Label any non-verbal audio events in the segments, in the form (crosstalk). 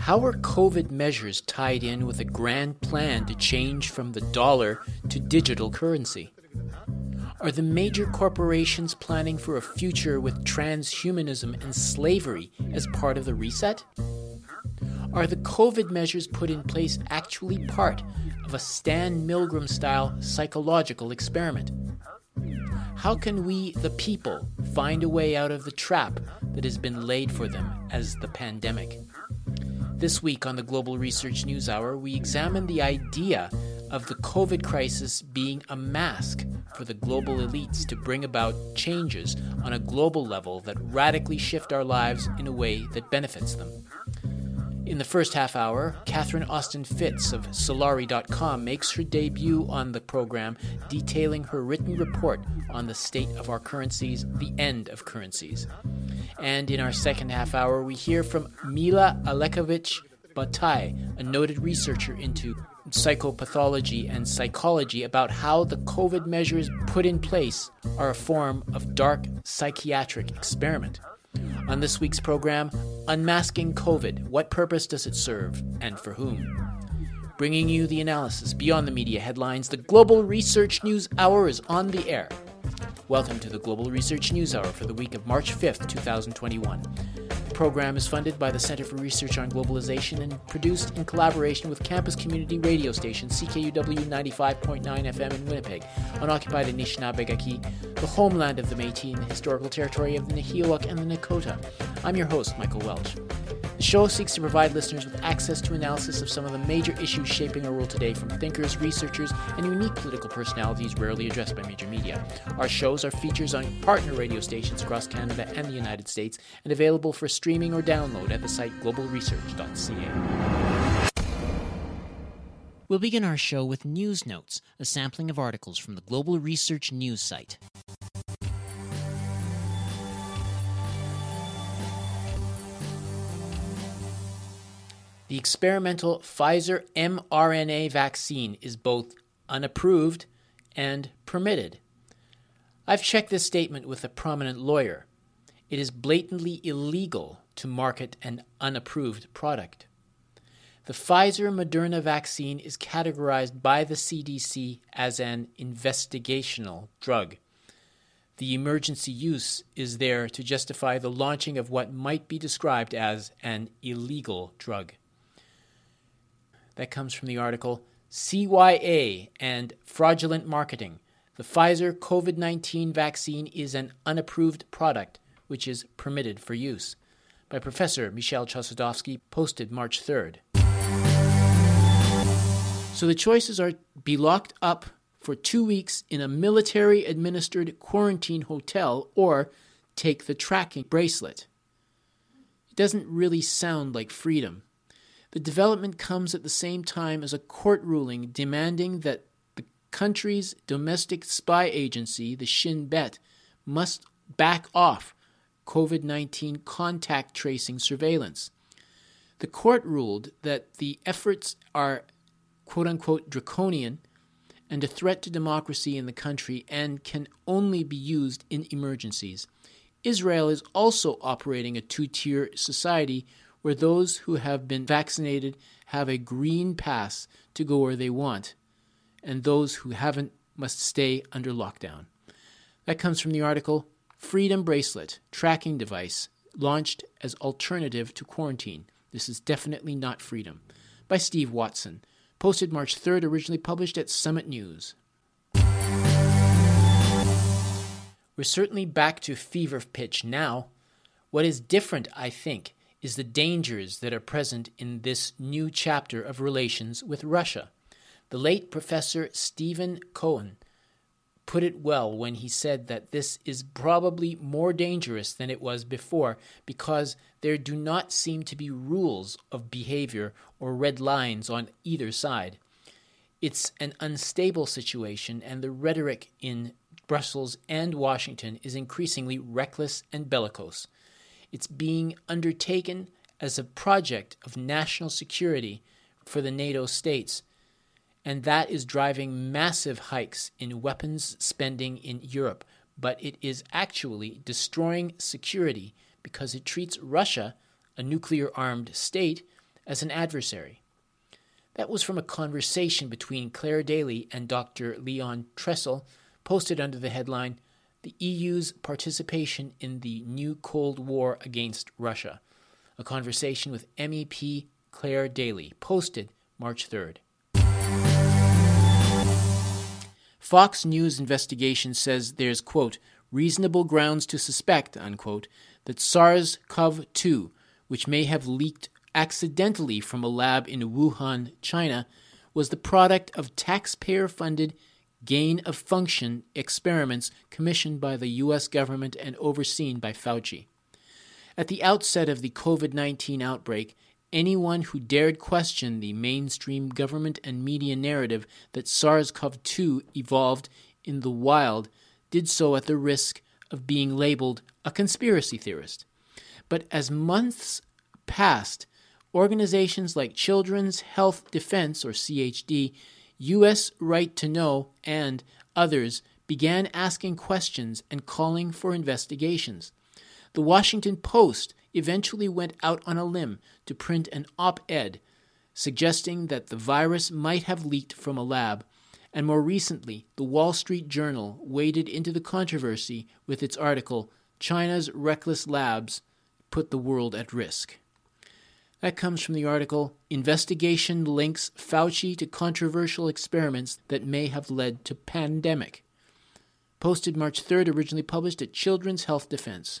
How are COVID measures tied in with a grand plan to change from the dollar to digital currency? Are the major corporations planning for a future with transhumanism and slavery as part of the reset? Are the COVID measures put in place actually part of a Stan Milgram style psychological experiment? How can we, the people, find a way out of the trap that has been laid for them as the pandemic? This week on the Global Research News Hour, we examine the idea of the COVID crisis being a mask for the global elites to bring about changes on a global level that radically shift our lives in a way that benefits them. In the first half hour, Catherine Austin Fitts of Solari.com makes her debut on the program, detailing her written report on the state of our currencies, the end of currencies. And in our second half hour, we hear from Mila Alekovich Bataille, a noted researcher into psychopathology and psychology, about how the COVID measures put in place are a form of dark psychiatric experiment. On this week's program, Unmasking COVID What purpose does it serve, and for whom? Bringing you the analysis beyond the media headlines, the Global Research News Hour is on the air. Welcome to the Global Research News Hour for the week of March 5th, 2021. The program is funded by the Center for Research on Globalization and produced in collaboration with campus community radio station CKUW 95.9 FM in Winnipeg, on occupied Anishinaabe the homeland of the Métis and the historical territory of the Nahiwak and the Nakota. I'm your host, Michael Welch. The show seeks to provide listeners with access to analysis of some of the major issues shaping our world today from thinkers, researchers, and unique political personalities rarely addressed by major media. Our shows are features on partner radio stations across Canada and the United States and available for streaming or download at the site globalresearch.ca. We'll begin our show with News Notes, a sampling of articles from the Global Research News site. The experimental Pfizer mRNA vaccine is both unapproved and permitted. I've checked this statement with a prominent lawyer. It is blatantly illegal to market an unapproved product. The Pfizer Moderna vaccine is categorized by the CDC as an investigational drug. The emergency use is there to justify the launching of what might be described as an illegal drug. That comes from the article CYA and Fraudulent Marketing. The Pfizer COVID 19 vaccine is an unapproved product which is permitted for use. By Professor Michel Chossudovsky, posted March 3rd. So the choices are be locked up for two weeks in a military administered quarantine hotel or take the tracking bracelet. It doesn't really sound like freedom. The development comes at the same time as a court ruling demanding that the country's domestic spy agency, the Shin Bet, must back off COVID 19 contact tracing surveillance. The court ruled that the efforts are quote unquote draconian and a threat to democracy in the country and can only be used in emergencies. Israel is also operating a two tier society where those who have been vaccinated have a green pass to go where they want, and those who haven't must stay under lockdown. That comes from the article Freedom Bracelet Tracking Device Launched as Alternative to Quarantine. This is definitely not freedom. By Steve Watson. Posted March 3rd, originally published at Summit News. We're certainly back to fever pitch now. What is different, I think, is the dangers that are present in this new chapter of relations with Russia. The late Professor Stephen Cohen put it well when he said that this is probably more dangerous than it was before because there do not seem to be rules of behavior or red lines on either side. It's an unstable situation, and the rhetoric in Brussels and Washington is increasingly reckless and bellicose. It's being undertaken as a project of national security for the NATO states, and that is driving massive hikes in weapons spending in Europe, but it is actually destroying security because it treats Russia, a nuclear armed state, as an adversary. That was from a conversation between Claire Daly and Dr. Leon Tressell, posted under the headline The EU's Participation in the New Cold War Against Russia. A conversation with MEP Claire Daly, posted March 3rd. Fox News investigation says there's, quote, reasonable grounds to suspect, unquote, that SARS CoV 2, which may have leaked accidentally from a lab in Wuhan, China, was the product of taxpayer funded gain of function experiments commissioned by the U.S. government and overseen by Fauci. At the outset of the COVID 19 outbreak, anyone who dared question the mainstream government and media narrative that SARS CoV 2 evolved in the wild did so at the risk of being labeled a conspiracy theorist. But as months passed, organizations like Children's Health Defense, or CHD, U.S. Right to Know, and others began asking questions and calling for investigations. The Washington Post eventually went out on a limb to print an op ed suggesting that the virus might have leaked from a lab, and more recently, the Wall Street Journal waded into the controversy with its article, China's Reckless Labs Put the World at Risk. That comes from the article Investigation Links Fauci to Controversial Experiments That May Have Led to Pandemic. Posted March 3rd, originally published at Children's Health Defense.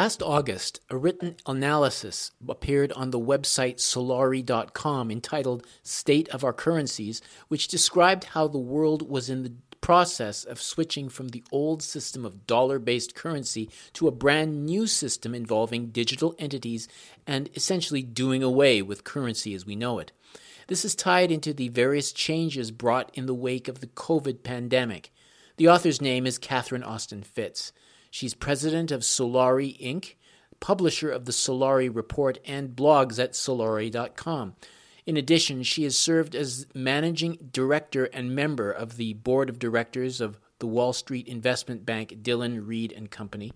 Last August, a written analysis appeared on the website Solari.com entitled State of Our Currencies, which described how the world was in the process of switching from the old system of dollar based currency to a brand new system involving digital entities and essentially doing away with currency as we know it. This is tied into the various changes brought in the wake of the COVID pandemic. The author's name is Catherine Austin Fitts. She's president of Solari Inc., publisher of the Solari Report, and blogs at solari.com. In addition, she has served as managing director and member of the board of directors of the Wall Street investment bank Dillon Read and Company,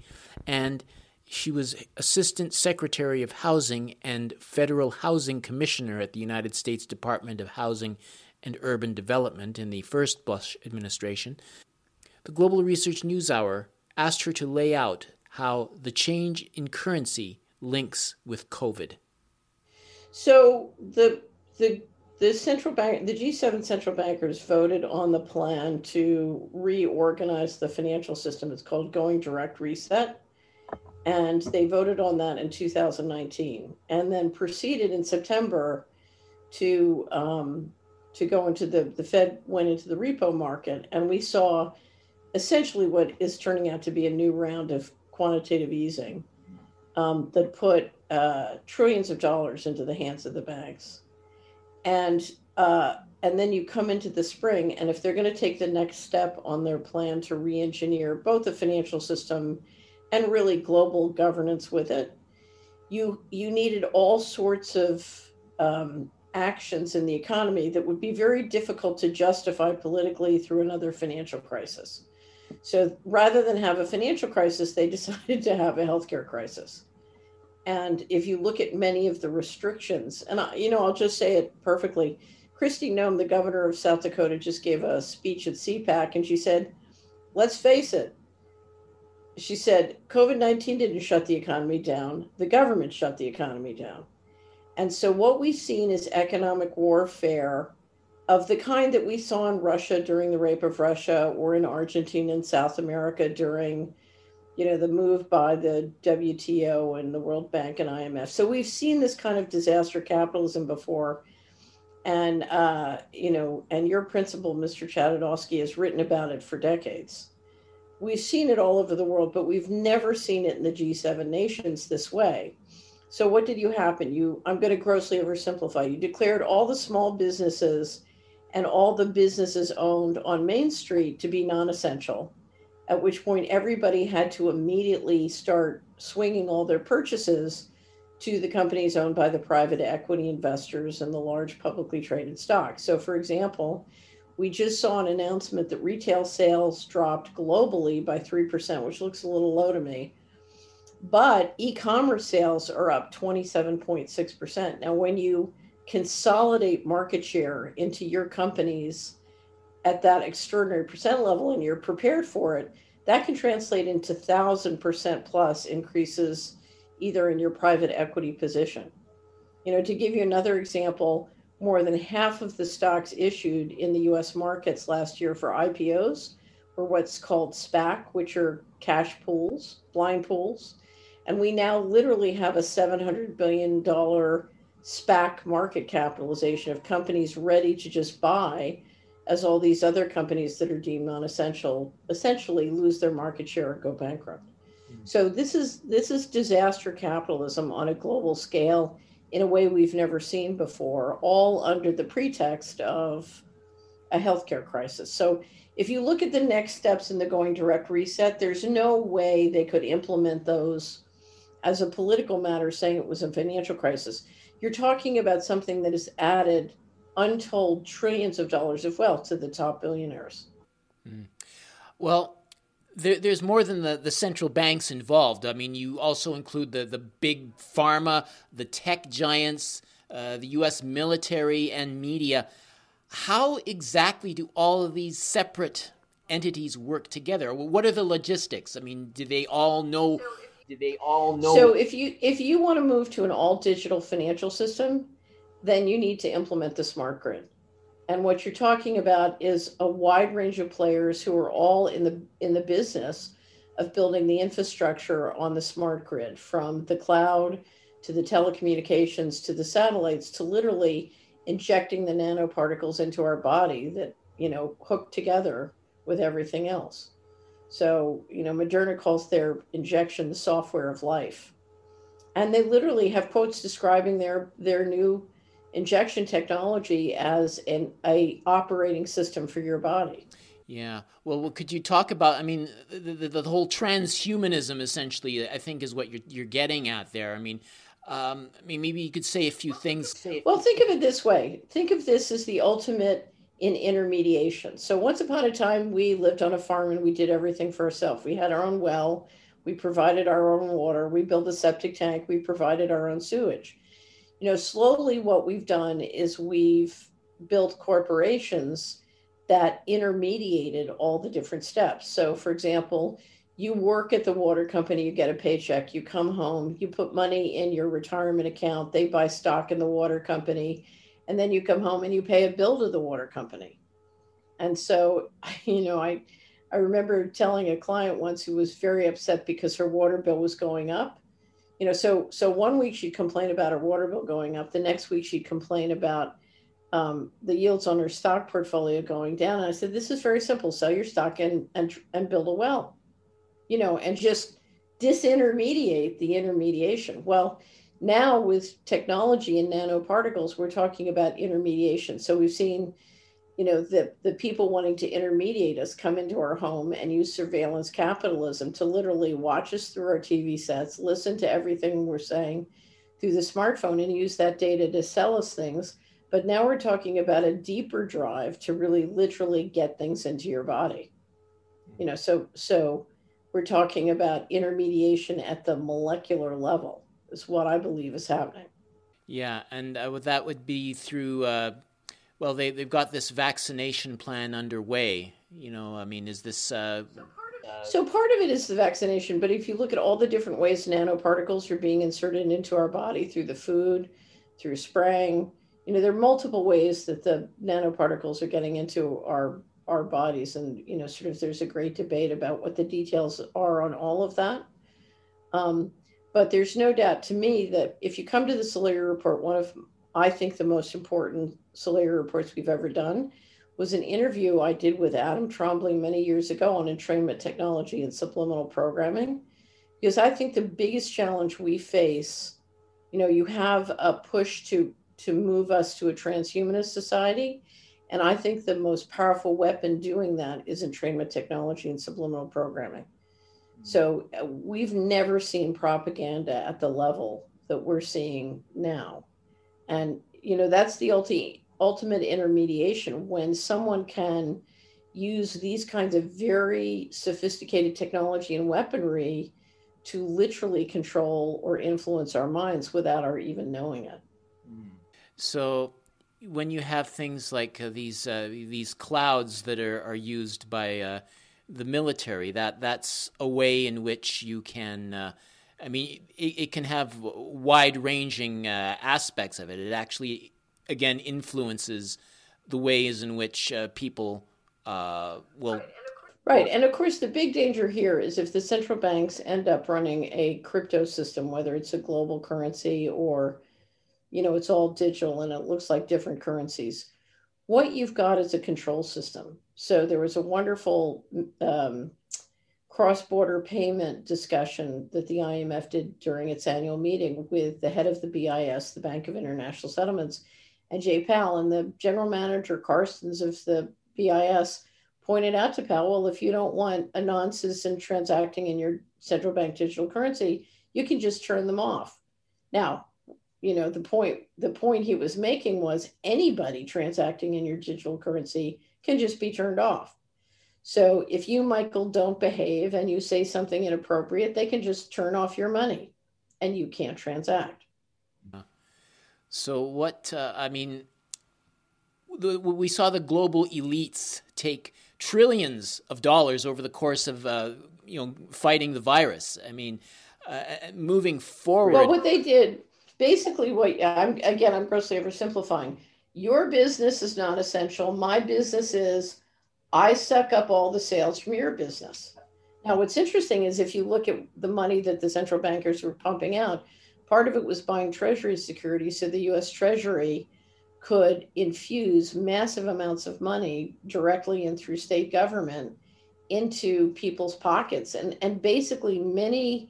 and she was assistant secretary of housing and federal housing commissioner at the United States Department of Housing and Urban Development in the first Bush administration. The Global Research News Hour asked her to lay out how the change in currency links with COVID. So the the the central bank, the G7 central bankers voted on the plan to reorganize the financial system. It's called Going Direct Reset. And they voted on that in 2019 and then proceeded in September to um, to go into the the Fed went into the repo market and we saw essentially what is turning out to be a new round of quantitative easing um, that put uh, trillions of dollars into the hands of the banks. And uh, and then you come into the spring, and if they're going to take the next step on their plan to re-engineer both the financial system and really global governance with it, you you needed all sorts of um, actions in the economy that would be very difficult to justify politically through another financial crisis. So rather than have a financial crisis, they (laughs) decided to have a healthcare crisis. And if you look at many of the restrictions, and I, you know, I'll just say it perfectly. Kristi Noem, the governor of South Dakota, just gave a speech at CPAC, and she said, "Let's face it." She said, "COVID nineteen didn't shut the economy down; the government shut the economy down." And so, what we've seen is economic warfare of the kind that we saw in Russia during the rape of Russia or in Argentina and South America during you know the move by the WTO and the World Bank and IMF. So we've seen this kind of disaster capitalism before and uh, you know and your principal Mr. Chossudovsky has written about it for decades. we've seen it all over the world, but we've never seen it in the G7 nations this way. So what did you happen? You I'm going to grossly oversimplify. You declared all the small businesses and all the businesses owned on Main Street to be non-essential. At which point everybody had to immediately start swinging all their purchases to the companies owned by the private equity investors and the large publicly traded stocks. So for example, we just saw an announcement that retail sales dropped globally by 3%, which looks a little low to me. But e commerce sales are up 27.6%. Now, when you consolidate market share into your companies at that extraordinary percent level and you're prepared for it, that can translate into 1000% plus increases either in your private equity position. You know, to give you another example, more than half of the stocks issued in the US markets last year for IPOs were what's called SPAC, which are cash pools, blind pools. And we now literally have a $700 billion SPAC market capitalization of companies ready to just buy as all these other companies that are deemed non-essential essentially lose their market share and go bankrupt. Mm-hmm. So this is this is disaster capitalism on a global scale in a way we've never seen before, all under the pretext of a healthcare crisis. So if you look at the next steps in the going direct reset, there's no way they could implement those as a political matter, saying it was a financial crisis. You're talking about something that has added untold trillions of dollars of wealth to the top billionaires. Mm. Well, there, there's more than the, the central banks involved. I mean, you also include the, the big pharma, the tech giants, uh, the U.S. military, and media. How exactly do all of these separate entities work together? What are the logistics? I mean, do they all know? Do they all know? So, if you if you want to move to an all digital financial system, then you need to implement the smart grid. And what you're talking about is a wide range of players who are all in the in the business of building the infrastructure on the smart grid from the cloud to the telecommunications to the satellites to literally injecting the nanoparticles into our body that you know hook together with everything else so you know moderna calls their injection the software of life and they literally have quotes describing their their new injection technology as an a operating system for your body. Yeah. Well, well, could you talk about? I mean, the, the, the, whole transhumanism, essentially, I think, is what you're you're getting at there. I mean, um, I mean, maybe you could say a few things. Well, think of it this way. Think of this as the ultimate in intermediation. So, once upon a time, we lived on a farm and we did everything for ourselves. We had our own well. We provided our own water. We built a septic tank. We provided our own sewage you know, slowly what we've done is we've built corporations that intermediated all the different steps. So, for example, you work at the water company, you get a paycheck, you come home, you put money in your retirement account, they buy stock in the water company, and then you come home and you pay a bill to the water company. And so, (laughs) you know, I I remember telling a client once who was very upset because her water bill was going up. You know so so one week she'd complain about her water bill going up. The next week she'd complain about um, the yields on her stock portfolio going down. And i said this is very simple. Sell your stock and and, and build a well. You know and just disintermediate the intermediation. Well now with technology and nanoparticles we're talking about intermediation so we've seen you know the the people wanting to intermediate us come into our home and use surveillance capitalism to literally watch us through our TV sets, listen to everything we're saying through the smartphone and use that data to sell us things. But now we're talking about a deeper drive to really literally get things into your body. You know, so so we're talking about intermediation at the molecular level is what I believe is happening. Yeah, and uh, that would be through uh, well, they they've got this vaccination plan underway. You know, I mean, is this? Uh, so part of it is the vaccination, but if you look at all the different ways nanoparticles are being inserted into our body through the food, through spraying, you know, there are multiple ways that the nanoparticles are getting into our our bodies, and you know, sort of there's a great debate about what the details are on all of that. Um, but there's no doubt to me that if you come to the Solari report, one of I think the most important Solari reports we've ever done was an interview I did with Adam Trombly many years ago on entrainment technology and subliminal programming. Because I think the biggest challenge we face, you know, you have a push to to move us to a transhumanist society. And I think the most powerful weapon doing that is entrainment technology and subliminal programming. So uh, we've never seen propaganda at the level that we're seeing now. And, you know, that's the ulti- ultimate intermediation when someone can use these kinds of very sophisticated technology and weaponry to literally control or influence our minds without our even knowing it. So, when you have things like uh, these uh, these clouds that are, are used by uh, the military, that that's a way in which you can. Uh, I mean, it, it, can have wide ranging uh, aspects of it. It actually, again, influences the ways in which uh, people will. Right. And of course, the big danger here is if the central banks end up running a crypto system, whether it's a global currency or you know, it's all digital and it looks like different currencies. What you've got is a control system. So there was a wonderful um, cross-border payment discussion that the IMF did during its annual meeting with the head of the BIS, the Bank of International Settlements, and Jay Powell and the general manager Carstens of the BIS pointed out to Powell, well, if you don't want a non-citizen transacting in your central bank digital currency, you can just turn them off. Now, you know the point the point he was making was anybody transacting in your digital currency can just be turned off. So if you michael don't behave and you say something inappropriate they can just turn off your money and you can't transact. So what uh, i mean the, we saw the global elites take trillions of dollars over the course of uh, you know fighting the virus. I mean uh, moving forward. Well what they did basically what I'm again I'm grossly oversimplifying. Your business is not essential. My business is I suck up all the sales from your business. Now what's interesting is if you look at the money that the central bankers were pumping out, part of it was buying treasury securities so the US Treasury could infuse massive amounts of money directly and through state government into people's pockets and and basically many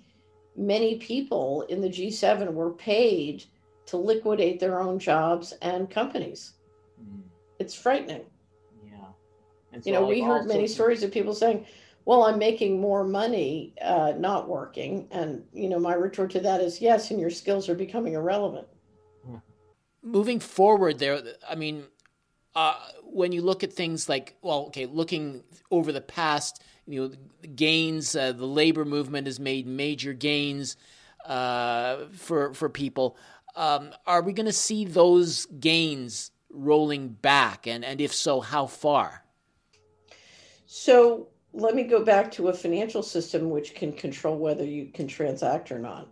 many people in the G7 were paid to liquidate their own jobs and companies. Mm. It's frightening. Yeah. So you know, we heard many stories of people saying, well, I'm making more money uh, not working. And, you know, my retort to that is yes, and your skills are becoming irrelevant. Moving forward, there, I mean, uh, when you look at things like, well, okay, looking over the past, you know, the gains, uh, the labor movement has made major gains uh, for for people. Um, are we going to see those gains rolling back, and and if so, how far? So let me go back to a financial system which can control whether you can transact or not.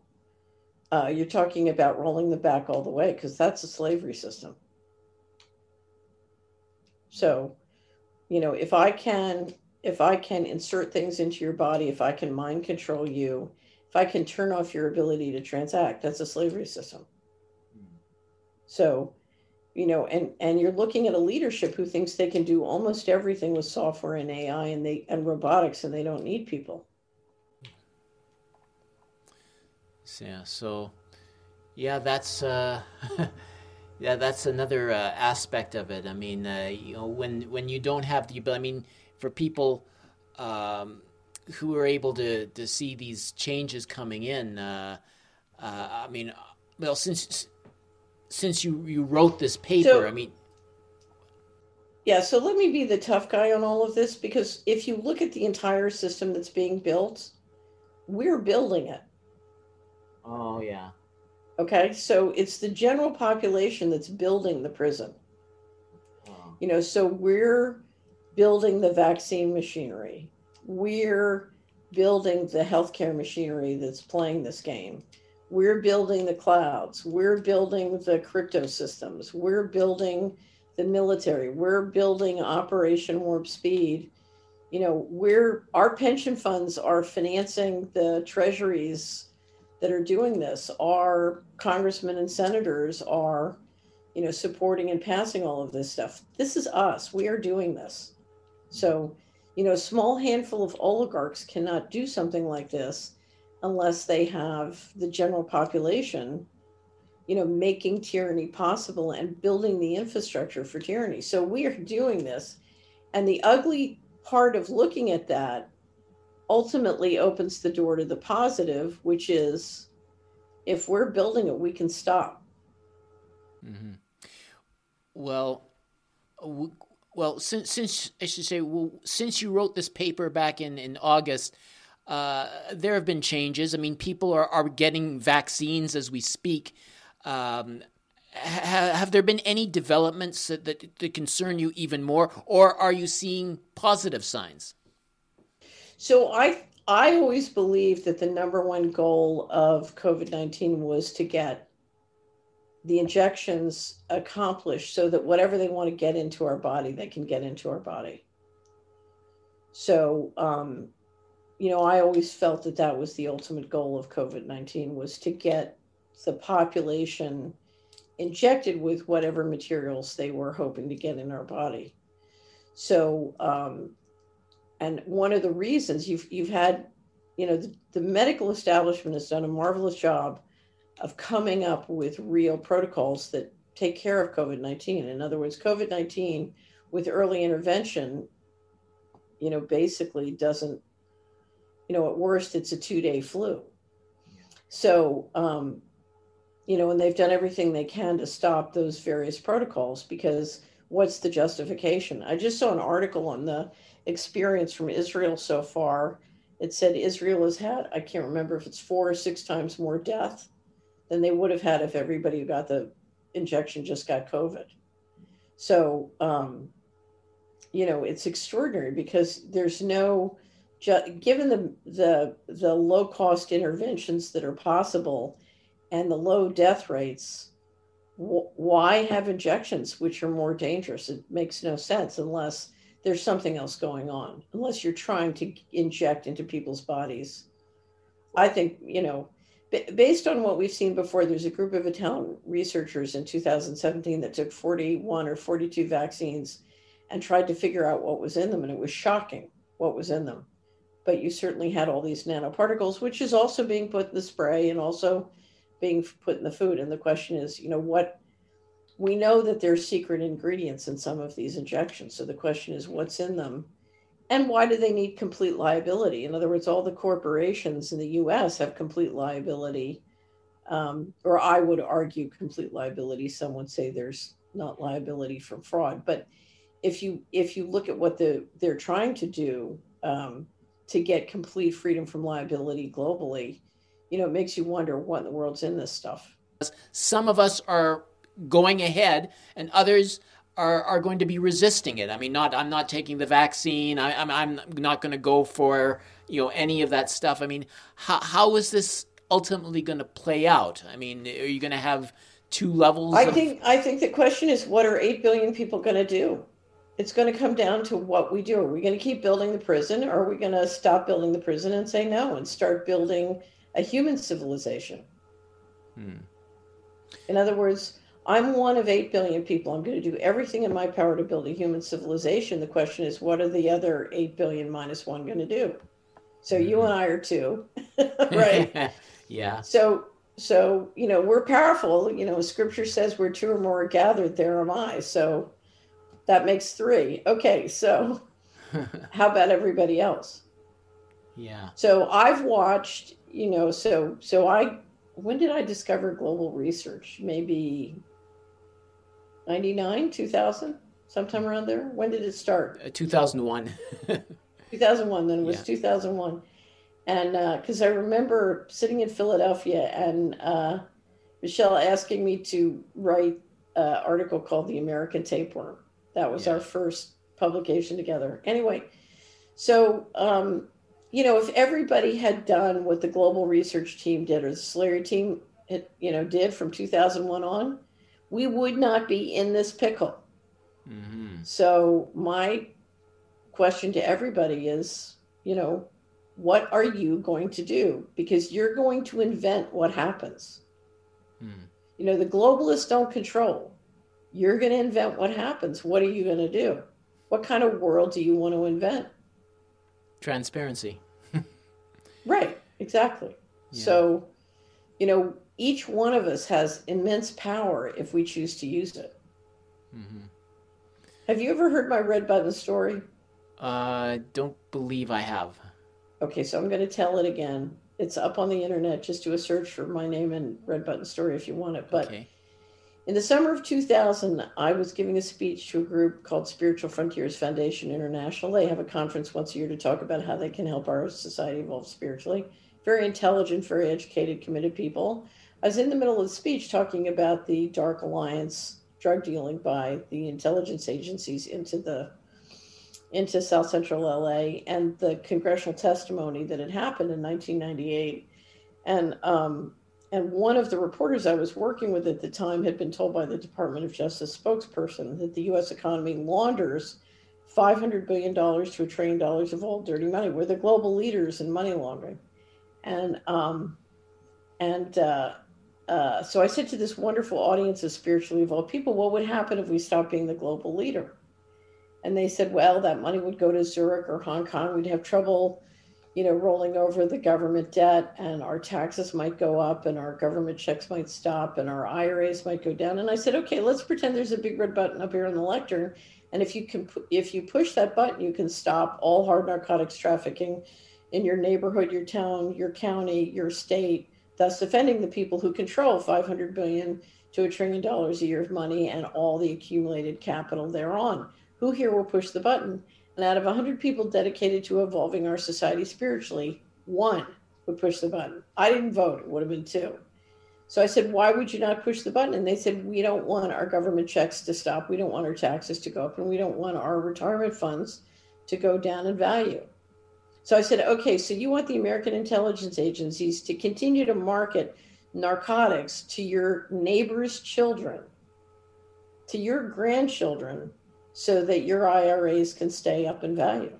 Uh, you're talking about rolling the back all the way because that's a slavery system. So, you know, if I can if I can insert things into your body, if I can mind control you, if I can turn off your ability to transact, that's a slavery system. So, you know, and and you're looking at a leadership who thinks they can do almost everything with software and AI and they and robotics and they don't need people. Yeah, so yeah, that's uh (laughs) yeah, that's another uh, aspect of it. I mean, uh, you know, when when you don't have the I mean, for people um, who are able to to see these changes coming in, uh, uh I mean, well, since since you you wrote this paper, so, I mean. Yeah, so let me be the tough guy on all of this because if you look at the entire system that's being built, we're building it. Oh, yeah. Okay, so it's the general population that's building the prison. Oh. You know, so we're building the vaccine machinery. We're building the healthcare machinery that's playing this game. We're building the clouds. We're building the crypto systems. We're building the military. We're building Operation Warp Speed. You know, we're our pension funds are financing the treasuries that are doing this. Our congressmen and senators are you know, supporting and passing all of this stuff. This is us. We are doing this. So, you know, a small handful of oligarchs cannot do something like this unless they have the general population, you know, making tyranny possible and building the infrastructure for tyranny. So we are doing this. And the ugly part of looking at that ultimately opens the door to the positive, which is if we're building it, we can stop. Mm-hmm. Well, well, since since I should say, well, since you wrote this paper back in in August, uh, there have been changes. I mean, people are are getting vaccines as we speak. Um, ha- have there been any developments that, that, that concern you even more, or are you seeing positive signs? So I I always believed that the number one goal of COVID nineteen was to get the injections accomplished so that whatever they want to get into our body, they can get into our body. So, um, you know, I always felt that that was the ultimate goal of COVID 19 was to get the population injected with whatever materials they were hoping to get in our body. So, um, and one of the reasons you've, you've had, you know, the, the medical establishment has done a marvelous job of coming up with real protocols that take care of COVID 19. In other words, COVID 19 with early intervention, you know, basically doesn't, you know, at worst, it's a two day flu. So, um, you know, and they've done everything they can to stop those various protocols because what's the justification? I just saw an article on the experience from Israel so far. It said Israel has had, I can't remember if it's four or six times more death than they would have had if everybody who got the injection just got COVID. So, um, you know, it's extraordinary because there's no, given the the the low cost interventions that are possible, and the low death rates, why have injections which are more dangerous? It makes no sense unless there's something else going on. Unless you're trying to inject into people's bodies, I think you know based on what we've seen before, there's a group of Italian researchers in 2017 that took 41 or 42 vaccines and tried to figure out what was in them. And it was shocking what was in them. But you certainly had all these nanoparticles, which is also being put in the spray and also being put in the food. And the question is, you know, what we know that there's secret ingredients in some of these injections. So the question is, what's in them? And why do they need complete liability? In other words, all the corporations in the US have complete liability, um, or I would argue complete liability. Some would say there's not liability from fraud. But if you if you look at what the they're trying to do um, to get complete freedom from liability globally, you know, it makes you wonder what in the world's in this stuff. Some of us are going ahead, and others are, are going to be resisting it. I mean, not I'm not taking the vaccine. I, am I'm, I'm not going to go for you know any of that stuff. I mean, how how is this ultimately going to play out? I mean, are you going to have two levels? I of... think I think the question is, what are eight billion people going to do? It's going to come down to what we do. Are we going to keep building the prison, or are we going to stop building the prison and say no and start building a human civilization? Hmm. In other words I'm one of 8 billion people. I'm going to do everything in my power to build a human civilization. The question is, what are the other 8 billion minus one going to do? So mm-hmm. you and I are two, (laughs) (laughs) right? yeah. So, so, you know, we're powerful. You know, scripture says where two or more are gathered, there am I. So that makes three. Okay. So (laughs) how about everybody else? Yeah. So I've watched, you know, so, so I, when did I discover global research? Maybe 99, 2000, sometime around there. When did it start? Uh, 2001. (laughs) 2001, then it was yeah. 2001. And because uh, I remember sitting in Philadelphia and uh, Michel asking me to write an article called The American Tapeworm. That was yeah. our first publication together. Anyway, so, um, you know, if everybody had done what the global research team did or the Solari team, it, you know, did from 2001 on, we would not be in this pickle. Mm-hmm. So, my question to everybody is, you know, what are you going to do? Because you're going to invent what happens. Mm. You know, the globalists don't control. You're going to invent what happens. What are you going to do? What kind of world do you want to invent? Transparency. (laughs) right, exactly. Yeah. So, you know, each one of us has immense power if we choose to use it. Mm-hmm. Have you ever heard my red button story? Uh, don't believe I have. Okay, so I'm going to tell it again. It's up on the internet. Just do a search for my name and red button story if you want it. But okay. In the summer of 2000, I was giving a speech to a group called Spiritual Frontiers Foundation International. They have a conference once a year to talk about how they can help our society evolve spiritually. Very intelligent, very educated, committed people. I was in the middle of the speech talking about the Dark Alliance drug dealing by the intelligence agencies into the into South Central LA and the congressional testimony that had happened in 1998. And um, and one of the reporters I was working with at the time had been told by the Department of Justice spokesperson that the U.S. economy launders 500 billion dollars to a trillion dollars of old dirty money. We're the global leaders in money laundering, and um, and uh, uh, so I said to this wonderful audience of spiritually evolved people, what would happen if we stopped being the global leader? And they said, well, that money would go to Zurich or Hong Kong. We'd have trouble, you know, rolling over the government debt, and our taxes might go up, and our government checks might stop, and our IRAs might go down. And I said, okay, let's pretend there's a big red button up here on the lectern, and if you can, if you push that button, you can stop all hard narcotics trafficking in your neighborhood, your town, your county, your state, thus defending the people who control 500 billion to a trillion dollars a year of money and all the accumulated capital thereon. Who here will push the button? And out of 100 people dedicated to evolving our society spiritually, one would push the button. I didn't vote, it would have been two. So I said, Why would you not push the button? And they said, We don't want our government checks to stop. We don't want our taxes to go up. And we don't want our retirement funds to go down in value. So I said, okay, so you want the American intelligence agencies to continue to market narcotics to your neighbor's children, to your grandchildren, so that your IRAs can stay up in value.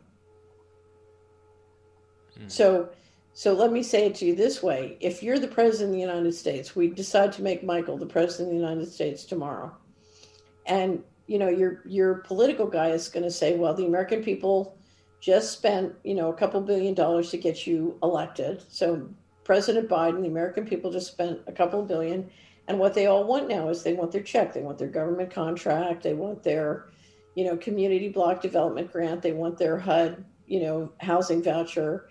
Mm. So so let me say it to you this way. If you're the president of the United States, we decide to make Michael the president of the United States tomorrow. And you know, your your political guy is going to say, well, the American people just spent, you know, a couple billion dollars to get you elected. So President Biden, the American people just spent a couple billion. And what they all want now is they want their check. They want their government contract. They want their, you know, community block development grant. They want their HUD, you know, housing voucher.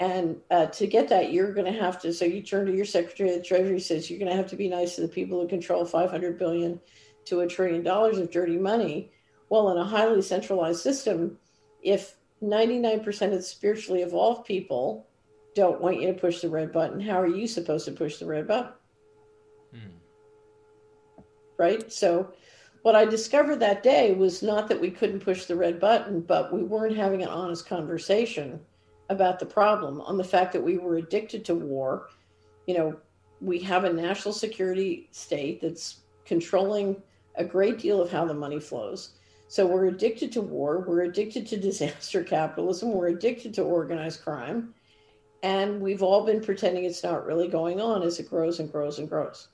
And uh, to get that, you're going to have to. So you turn to your Secretary of the Treasury, says you're going to have to be nice to the people who control 500 billion to a trillion dollars of dirty money. Well, in a highly centralized system, if 99% of the spiritually evolved people don't want you to push the red button. How are you supposed to push the red button? Hmm. Right? So, what I discovered that day was not that we couldn't push the red button, but we weren't having an honest conversation about the problem on the fact that we were addicted to war. You know, we have a national security state that's controlling a great deal of how the money flows. So we're addicted to war, we're addicted to (laughs) disaster capitalism, we're addicted to organized crime, and we've all been pretending it's not really going on as it grows and grows and grows.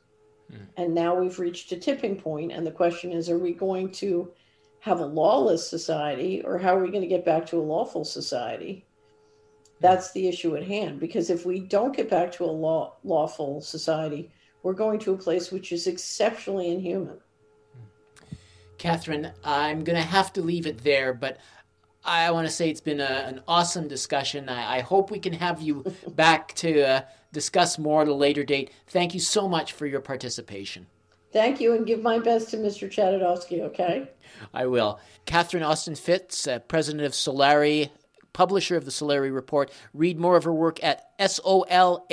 Mm. And now we've reached a tipping point, and the question is are we going to have a lawless society or how are we going to get back to a lawful society? That's the issue at hand. Because if we don't get back to a law, lawful society, we're going to a place which is exceptionally inhuman. Catherine, I'm going to have to leave it there, but I want to say it's been a, an awesome discussion. I, I, hope we can have you (laughs) back to uh, discuss more at a later date. Thank you so much for your participation. Thank you, and give my best to Mr. Chossudovsky, okay? I will. Catherine Austin Fitts, uh, president of Solari, publisher of the Solari Report. Read more of her work at solari.com.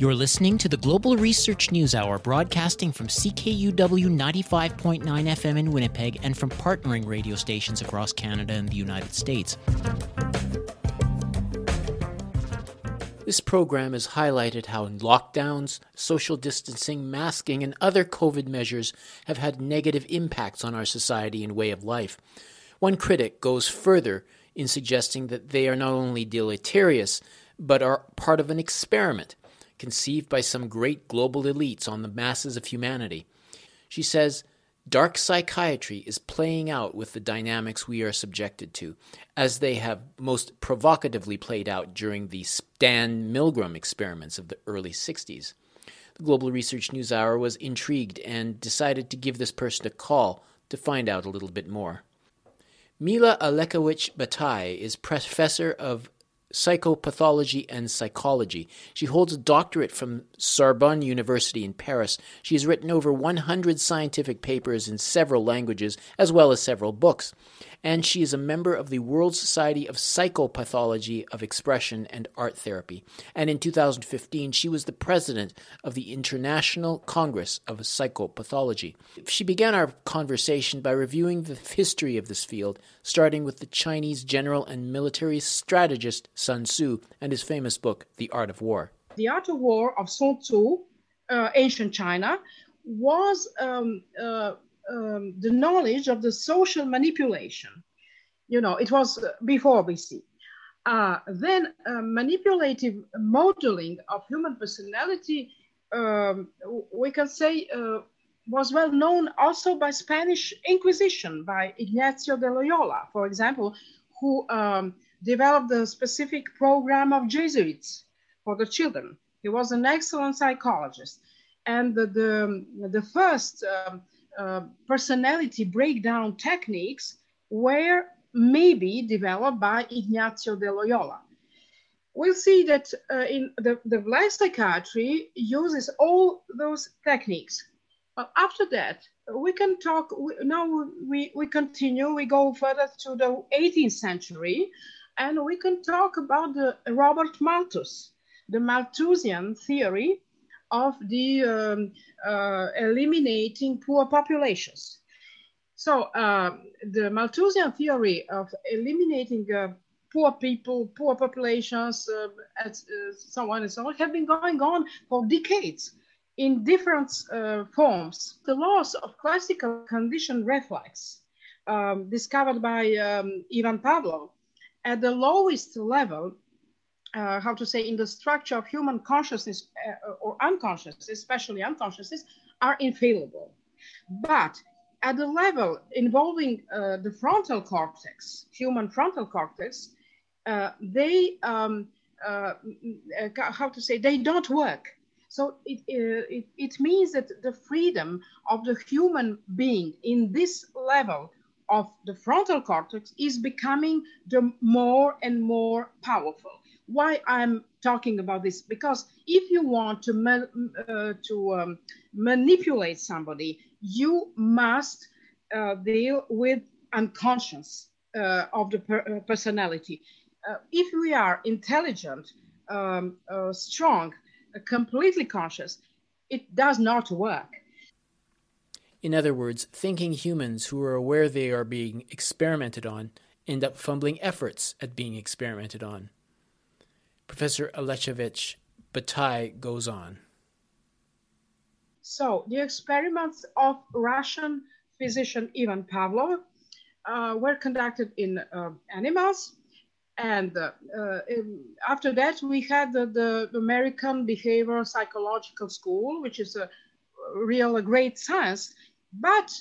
You're listening to the Global Research News Hour, broadcasting from CKUW 95.9 FM in Winnipeg and from partnering radio stations across Canada and the United States. This program has highlighted how lockdowns, social distancing, masking, and other COVID measures have had negative impacts on our society and way of life. One critic goes further in suggesting that they are not only deleterious, but are part of an experiment conceived by some great global elites on the masses of humanity. She says, Dark psychiatry is playing out with the dynamics we are subjected to, as they have most provocatively played out during the Stan Milgram experiments of the early 60s. The Global Research News Hour was intrigued and decided to give this person a call to find out a little bit more. Mila Alekovich Bataille is professor of psychopathology and psychology. She holds a doctorate from Sorbonne University in Paris. She has written over 100 scientific papers in several languages, as well as several books and she is a member of the World Society of Psychopathology of Expression and Art Therapy. And in 2015, she was the president of the International Congress of Psychopathology. She began our conversation by reviewing the history of this field, starting with the Chinese general and military strategist Sun Tzu and his famous book, The Art of War. The Art of War of Sun Tzu, uh, ancient China, was um, uh, um, the knowledge of the social manipulation. You know, it was before BC. Uh, then uh, manipulative modeling of human personality, um, we can say, uh, was well known also by Spanish Inquisition, by Ignacio de Loyola, for example, who um, developed a specific program of Jesuits for the children. He was an excellent psychologist. And the, the, the first um, uh, personality breakdown techniques were maybe developed by Ignacio de Loyola. We'll see that uh, in the, the life psychiatry uses all those techniques. But after that, we can talk, we, now we, we continue, we go further to the 18th century, and we can talk about the Robert Malthus, the Malthusian theory of the um, uh, eliminating poor populations. So uh, the Malthusian theory of eliminating uh, poor people, poor populations, uh, and uh, so on and so on, have been going on for decades in different uh, forms. The laws of classical condition reflex, um, discovered by um, Ivan Pavlov, at the lowest level uh, how to say, in the structure of human consciousness uh, or unconsciousness, especially unconsciousness, are infallible. But at the level involving uh, the frontal cortex, human frontal cortex, uh, they, um, uh, uh, how to say, they don't work. So it, it, it means that the freedom of the human being in this level of the frontal cortex is becoming the more and more powerful why I'm talking about this because if you want to uh, to um, manipulate somebody, you must uh, deal with unconscious uh, of the per uh, personality. Uh, if we are intelligent, um, uh, strong, completely conscious, it does not work. In other words, thinking humans who are aware they are being experimented on end up fumbling efforts at being experimented on. Professor Alekovich Bataille goes on. So, the experiments of Russian physician Ivan Pavlov uh, were conducted in uh, animals. And uh, in, after that, we had the, the, American Behavioral Psychological School, which is a real a great science. But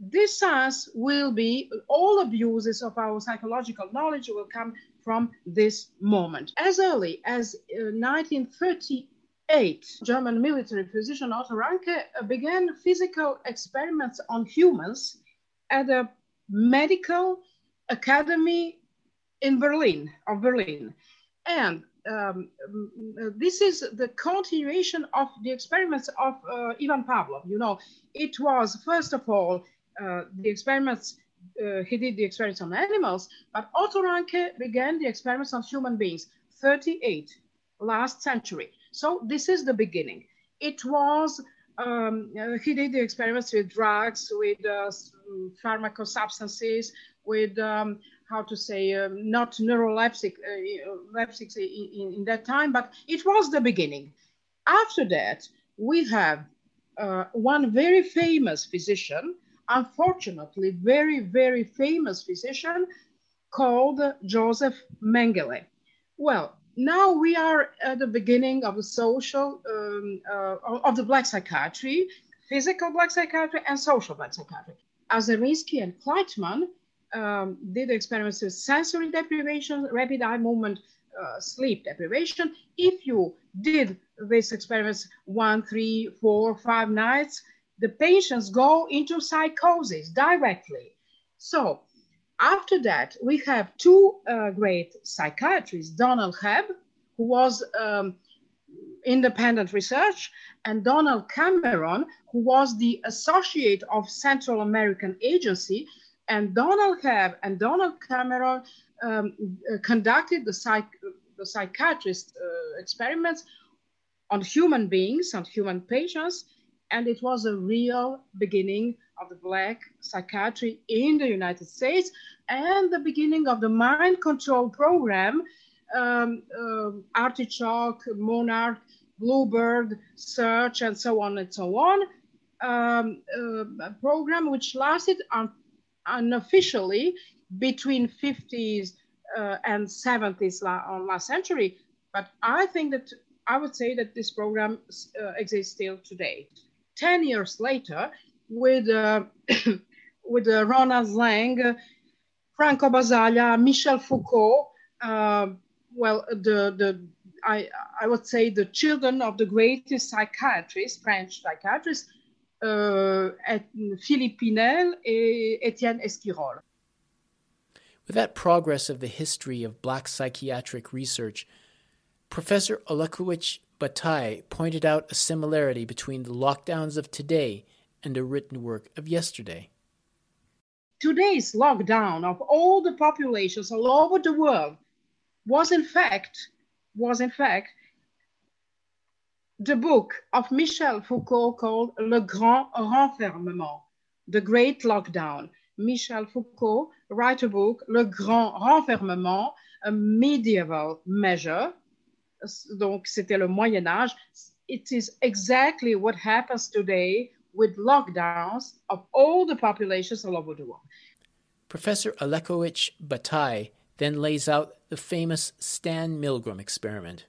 this science will be, all abuses of our psychological knowledge will come from this moment. As early as uh, 1938, German military physician Otto Ranke uh, began physical experiments on humans at a medical academy in Berlin, of Berlin. And um, this is the continuation of the experiments of uh, Ivan Pavlov. You know, it was first of all uh, the experiments uh, he did the experiments on animals, but Otto Ranke began the experiments on human beings, 38, last century. So this is the beginning. It was, um, uh, he did the experiments with drugs, with uh, pharmacosubstances, with um, how to say, um, not neuroleptic uh, in, in, that time, but it was the beginning. After that, we have uh, one very famous physician unfortunately very, very famous physician called Joseph Mengele. Well, now we are at the beginning of the social um, uh, of the black psychiatry, physical black psychiatry and social black psychiatry. Aserinsky and Kleitman um, did experiments with sensory deprivation, rapid eye movement, uh, sleep deprivation. If you did these experiments one, three, four, five nights, the patients go into psychosis directly. So after that, we have two uh, great psychiatrists, Donald Hebb, who was um, independent research, and Donald Cameron, who was the associate of Central American Agency. And Donald Hebb and Donald Cameron um, uh, conducted the, psych the psychiatrist uh, experiments on human beings, on human patients, and it was a real beginning of the Black psychiatry in the United States and the beginning of the mind control program, um, uh, Artichoke, Monarch, Bluebird, Search, and so on and so on. Um, uh, program which lasted un unofficially between 50s uh, and 70s la last century. But I think that I would say that this program uh, exists still today. 10 years later, with, uh, (coughs) with uh, Ronald Laing, Franco Basaglia, Michel Foucault, uh, well, the, the, I, I would say the children of the greatest psychiatrists, French psychiatrists, uh, Philippe Pinel and Etienne Esquirol. With that progress of the history of black psychiatric research, Professor Olekowicz Bataille pointed out a similarity between the lockdowns of today and the written work of yesterday. Today's lockdown of all the populations all over the world was in fact was in fact the book of Michel Foucault called Le Grand Renfermement, the Great Lockdown. Michel Foucault wrote a book, Le Grand Renfermement, a medieval measure. Donc, c'était le Moyen Âge. It is exactly what happens today with lockdowns of all the populations all over the world. Professor Olekowicz Bataille then lays out the famous Stan Milgram experiment.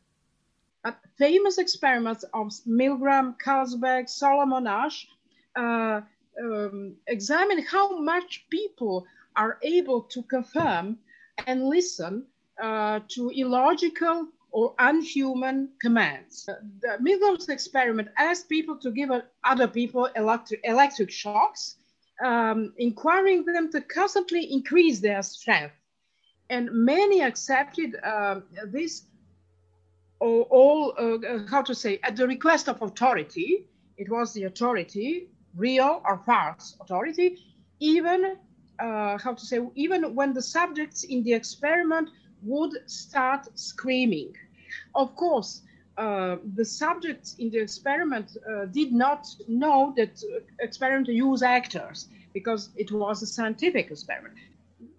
A famous experiments of Milgram, Carlsberg, Solomon Asch uh, um, examine how much people are able to confirm and listen uh, to illogical or unhuman commands. The Milgram's experiment asked people to give other people electric, electric shocks, um, inquiring them to constantly increase their strength. And many accepted uh, this all, all uh, how to say at the request of authority. It was the authority real or false authority. Even uh, how to say even when the subjects in the experiment would start screaming. Of course uh, the subjects in the experiment uh, did not know that uh, experiment use actors because it was a scientific experiment.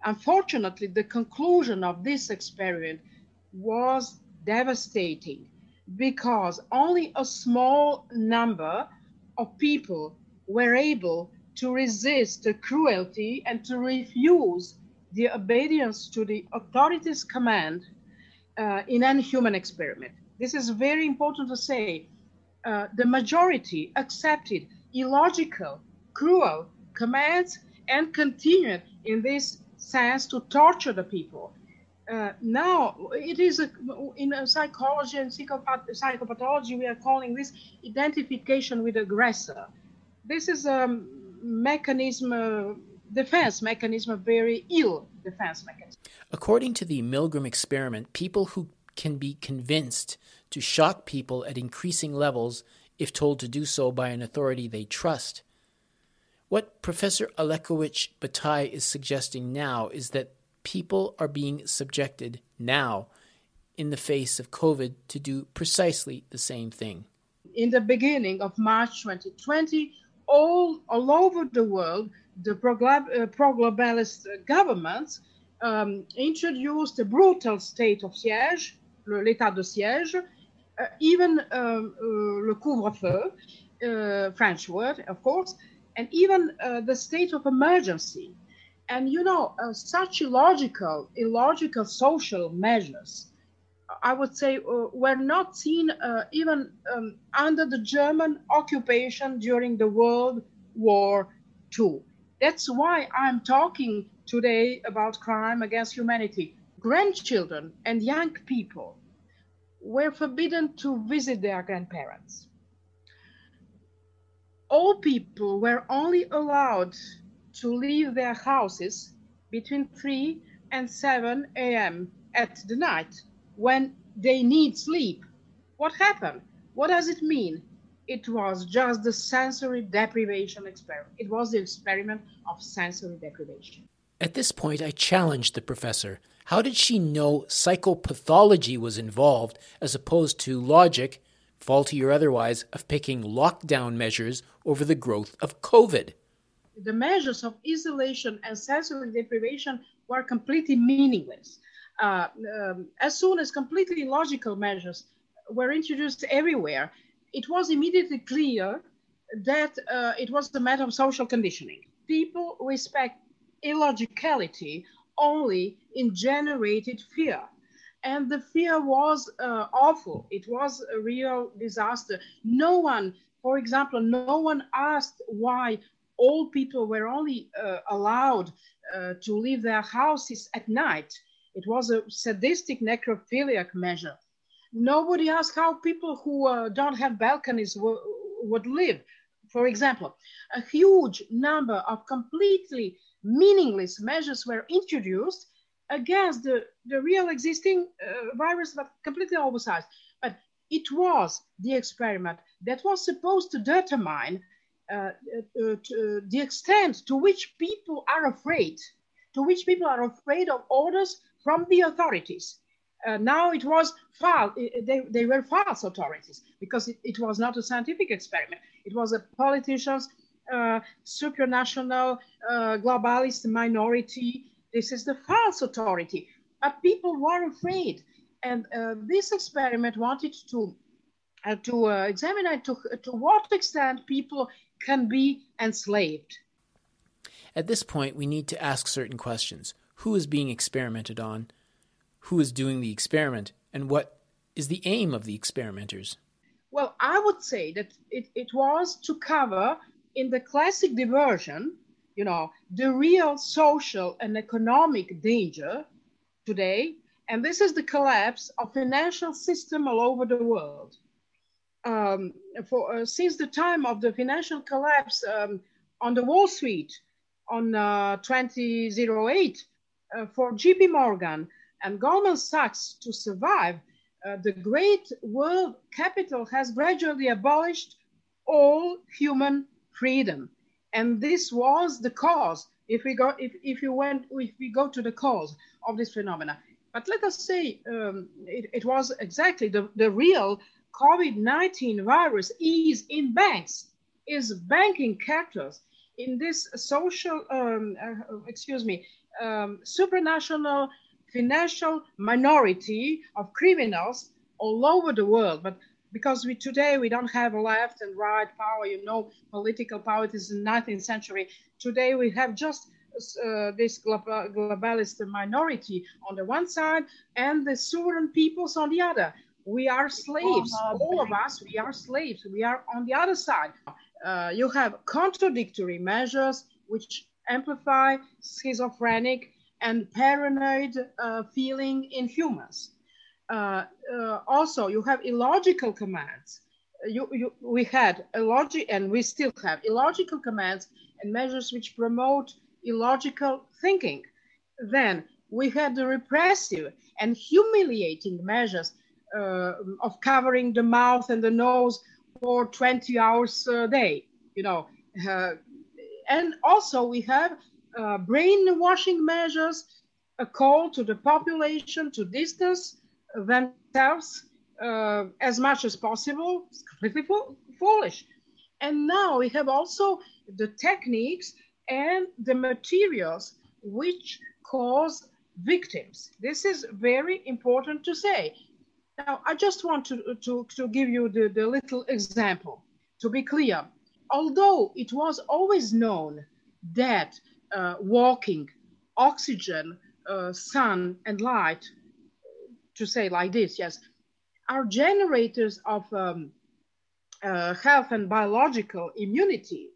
Unfortunately, the conclusion of this experiment was devastating because only a small number of people were able to resist the cruelty and to refuse the obedience to the authorities' command uh, in any human experiment. This is very important to say. Uh, the majority accepted illogical, cruel commands and continued in this sense to torture the people. Uh, now, it is a, in a psychology and psychopath psychopathology, we are calling this identification with aggressor. This is a mechanism, uh, defense mechanism, a very ill defense mechanism. According to the Milgram experiment, people who can be convinced to shock people at increasing levels if told to do so by an authority they trust what Professor Olekowicz Bataille is suggesting now is that people are being subjected now in the face of COVID to do precisely the same thing. In the beginning of March 2020, all, all over the world, the uh, pro-globalist governments um, introduced a brutal state of siège, l'état de siège, uh, even um, uh, le couvre-feu, uh, French word, of course, and even uh, the state of emergency. And you know, uh, such illogical, illogical social measures I would say, were not seen even um, under the German occupation during the World War II. That's why I'm talking today about crime against humanity. Grandchildren and young people were forbidden to visit their grandparents. All people were only allowed to leave their houses between 3 and 7 a.m. at the night when they need sleep. What happened? What does it mean? It was just the sensory deprivation experiment. It was the experiment of sensory deprivation. At this point, I challenged the professor. How did she know psychopathology was involved as opposed to logic, faulty or otherwise, of picking lockdown measures over the growth of COVID? The measures of isolation and sensory deprivation were completely meaningless. Uh, um, as soon as completely logical measures were introduced everywhere, it was immediately clear that uh, it was a matter of social conditioning. People respect illogicality only in generated fear. And the fear was uh, awful. It was a real disaster. No one, for example, no one asked why old people were only uh, allowed uh, to leave their houses at night it was a sadistic necrophiliac measure. Nobody asked how people who uh, don't have balconies would live. For example, a huge number of completely meaningless measures were introduced against the, the real existing uh, virus, but completely oversized. But it was the experiment that was supposed to determine uh, uh, to, the extent to which people are afraid, to which people are afraid of orders from the authorities. Uh, now it was false, they, they were false authorities because it, it, was not a scientific experiment. It was a politician's uh, supranational uh, globalist minority. This is the false authority. But people were afraid. And uh, this experiment wanted to, uh, to uh, examine to, to what extent people can be enslaved. At this point, we need to ask certain questions who is being experimented on, who is doing the experiment, and what is the aim of the experimenters? Well, I would say that it, it was to cover in the classic diversion, you know, the real social and economic danger today. And this is the collapse of financial system all over the world. Um, for, uh, since the time of the financial collapse um, on the Wall Street on uh, 2008, uh, for JP Morgan and Goldman Sachs to survive, uh, the great world capital has gradually abolished all human freedom. And this was the cause, if we go, if, if you went, if we go to the cause of this phenomena. But let us say um, it, it was exactly the, the real COVID-19 virus is in banks, is banking characters in this social, um, uh, excuse me, um, supranational financial minority of criminals all over the world. But because we today we don't have a left and right power, you know, political power is in the 19th century. Today we have just uh, this globalist minority on the one side and the sovereign peoples on the other. We are slaves, all of us. We are slaves. We are on the other side. Uh, you have contradictory measures which amplify schizophrenic and paranoid uh, feeling in humans. Uh, uh, also, you have illogical commands. You, you, we had illogic, and we still have illogical commands and measures which promote illogical thinking. Then we had the repressive and humiliating measures uh, of covering the mouth and the nose for 20 hours a day. You know, uh, and also we have uh, brainwashing measures, a call to the population to distance themselves uh, as much as possible. It's completely fo foolish. And now we have also the techniques and the materials which cause victims. This is very important to say. Now, I just want to, to, to give you the, the little example to be clear although it was always known that walking, oxygen, uh, sun, and light to say like this, yes, are generators of um, uh, health and biological immunity.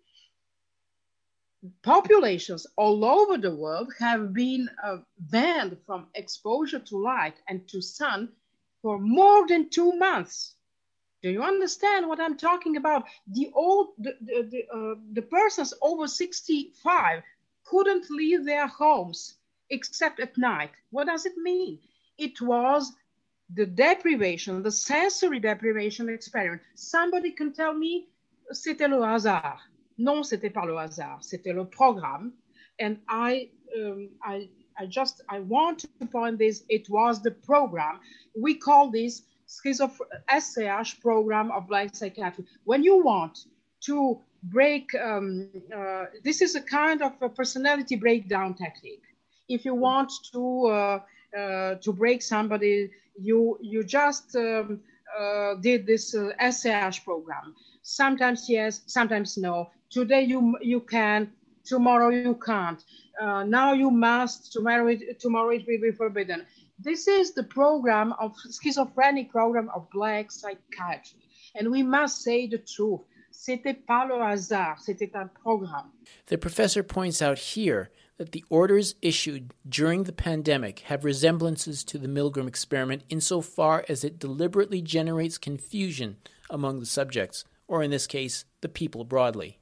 Populations all over the world have been uh, banned from exposure to light and to sun for more than two months. Do you understand what I'm talking about? The old, the, the, the, uh, the persons over 65 couldn't leave their homes except at night. What does it mean? It was the deprivation, the sensory deprivation experiment. Somebody can tell me, c'était le hasard. Non, c'était pas le hasard, c'était le programme. And I, um, I, I just, I want to point this, it was the program. We call this schizof SAH program of blind psychiatry. When you want to break, um, uh, this is a kind of a personality breakdown technique. If you want to, uh, uh, to break somebody, you, you just um, uh, did this uh, SAH program. Sometimes yes, sometimes no. Today you, you can, tomorrow you can't. Uh, now you must, tomorrow it, tomorrow it will be forbidden this is the program of schizophrenic program of black psychiatry. And we must say the truth. C'était pas le hasard, c'était un programme. The professor points out here that the orders issued during the pandemic have resemblances to the Milgram experiment insofar as it deliberately generates confusion among the subjects, or in this case, the people broadly.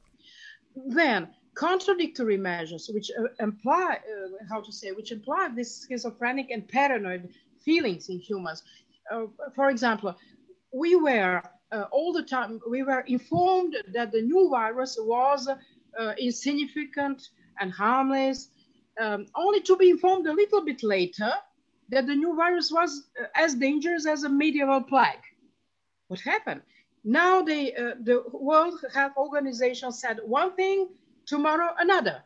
Then, contradictory measures which uh, imply, uh, how to say, which imply this schizophrenic and paranoid feelings in humans. Uh, for example, we were all the time, we were informed that the new virus was uh, insignificant and harmless, um, only to be informed a little bit later that the new virus was uh, as dangerous as a medieval plague. What happened? Now they, the World Health Organization said one thing, tomorrow another.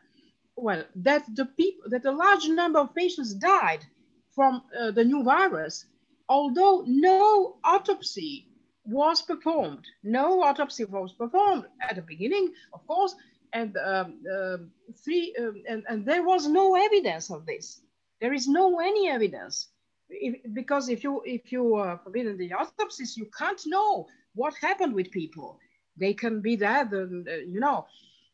Well, that the people, that a large number of patients died from uh, the new virus, although no autopsy was performed. No autopsy was performed at the beginning, of course, and um, uh, three, um, and, and there was no evidence of this. There is no any evidence. If, because if you if you uh, forbidden the autopsies, you can't know what happened with people. They can be dead, and, you know.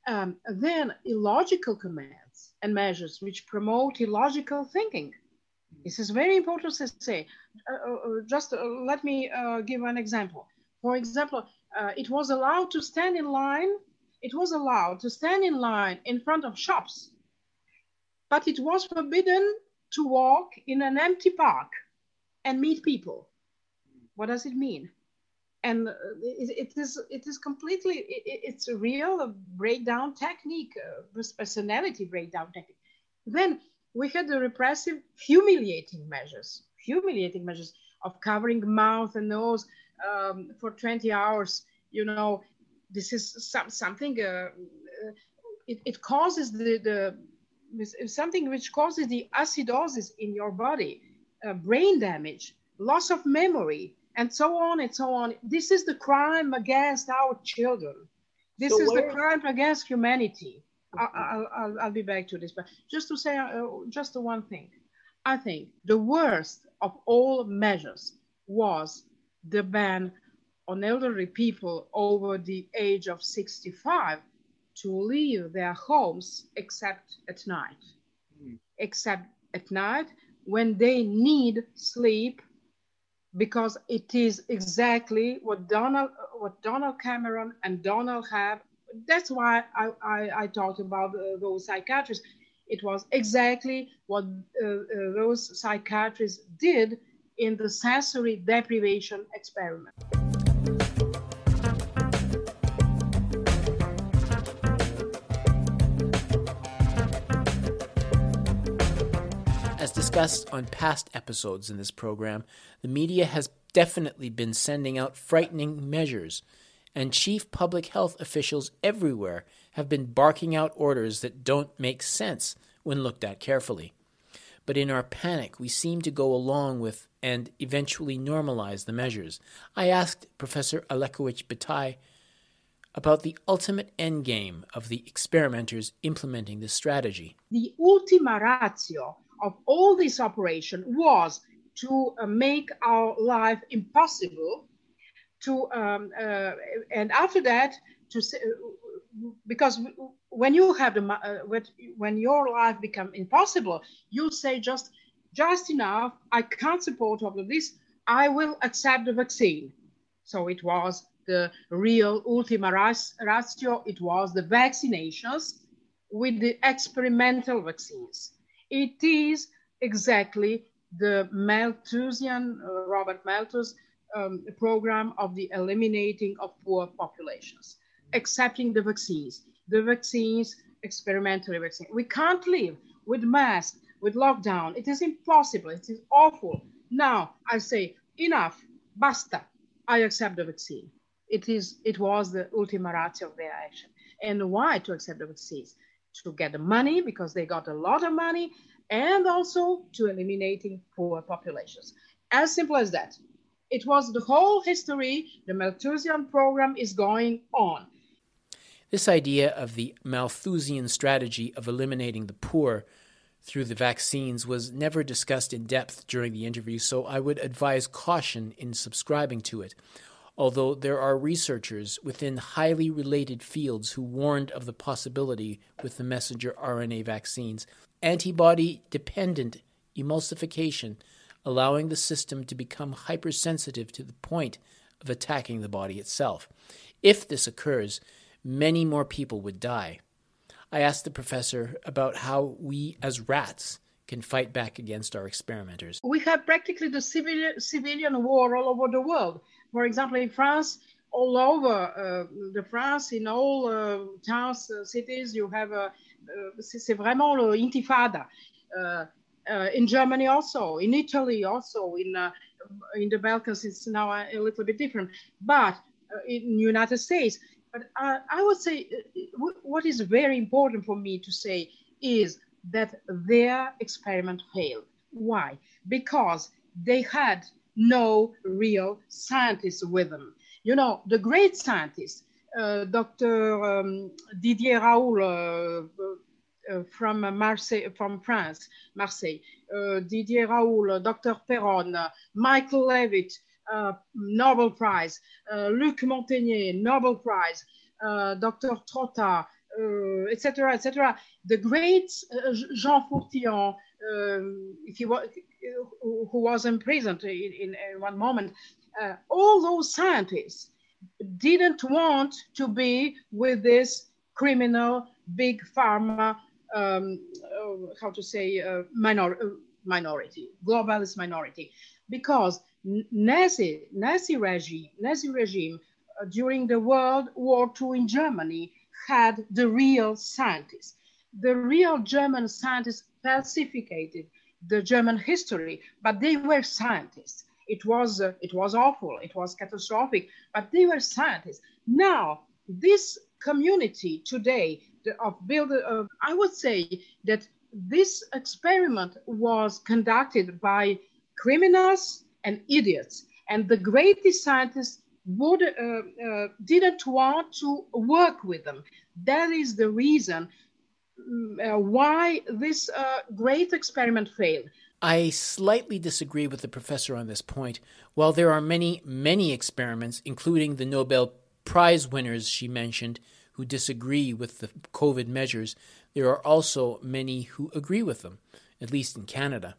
Um, then illogical commands and measures which promote illogical thinking. This is very important to say. Uh, uh, uh just uh, let me uh, give an example. For example, uh, it was allowed to stand in line. It was allowed to stand in line in front of shops, but it was forbidden to walk in an empty park and meet people. What does it mean? and it, it is it is completely it, it's a real breakdown technique personality breakdown technique then we had the repressive humiliating measures humiliating measures of covering mouth and nose um, for 20 hours you know this is some, something uh, uh it, it causes the, the something which causes the acidosis in your body uh, brain damage loss of memory and so on and so on. This is the crime against our children. This so is the crime against humanity. I'll, I'll, I'll, be back to this, but just to say uh, just one thing. I think the worst of all measures was the ban on elderly people over the age of 65 to leave their homes except at night. Mm. Except at night when they need sleep because it is exactly what Donald, what Donald Cameron and Donald Hebb. That's why I, I, I talked about uh, those psychiatrists. It was exactly what uh, uh, those psychiatrists did in the sensory deprivation experiment. As discussed on past episodes in this program, the media has definitely been sending out frightening measures, and chief public health officials everywhere have been barking out orders that don't make sense when looked at carefully. But in our panic, we seem to go along with and eventually normalize the measures. I asked Professor Alekowicz Bataille about the ultimate endgame of the experimenters implementing this strategy. The ultima ratio of all this operation was to uh, make our life impossible to um, uh, and after that to because when you have the uh, when your life become impossible you say just just enough i can't support all of this i will accept the vaccine. So it was the real ultima ratio it was the vaccinations with the experimental vaccines. It is exactly the malthusian uh, robert malthus um, program of the eliminating of poor populations accepting the vaccines. The vaccines, experimentally vaccine. We can't live with masks, with lockdown. It is impossible. It is awful. Now I say enough, basta. I accept the vaccine. It is. It was the ultima ratio of their action. And why to accept the vaccines? To get the money because they got a lot of money, and also to eliminating poor populations. As simple as that. It was the whole history. The Malthusian program is going on. This idea of the Malthusian strategy of eliminating the poor through the vaccines was never discussed in depth during the interview, so I would advise caution in subscribing to it. Although there are researchers within highly related fields who warned of the possibility with the messenger RNA vaccines, antibody dependent emulsification, allowing the system to become hypersensitive to the point of attacking the body itself. If this occurs, many more people would die. I asked the professor about how we as rats can fight back against our experimenters. We have practically the civilian, civilian war all over the world. For example, in France, all over uh, the France, in all uh, towns, uh, cities, you have a, uh, c'est vraiment l'intifada. Uh, uh, in Germany also, in Italy also, in in the Balkans, it's now a, a little bit different. But in United States, but uh, I would say uh, what is very important for me to say is that their experiment failed. Why? Because they had no real scientists with them. You know, the great scientists, uh, Dr. Um, Didier Raoult uh, uh, from Marseille, from France, Marseille, uh, Didier Raoult, Dr. Perronne, Michael Levitt, uh, Nobel Prize, uh, Luc Montagnier, Nobel Prize, uh, Dr. Trotta, etc., etc. The great Jean Fourtillan, if who was imprisoned in, in, in one moment, all those scientists didn't want to be with this criminal big pharma um, uh, how to say uh, minor, uh, minority globalist minority because Nazi, Nazi regime, Nazi regime uh, during the World War II in Germany had the real scientists. The real German scientists falsificated the German history, but they were scientists. It was, uh, it was awful, it was catastrophic, but they were scientists. Now, this community today of build, uh, I would say that this experiment was conducted by criminals and idiots. And the greatest scientists would, uh, uh, didn't want to work with them. That is the reason mm, uh, why this uh, great experiment failed. I slightly disagree with the professor on this point. While there are many, many experiments, including the Nobel Prize winners she mentioned, who disagree with the COVID measures, there are also many who agree with them, at least in Canada.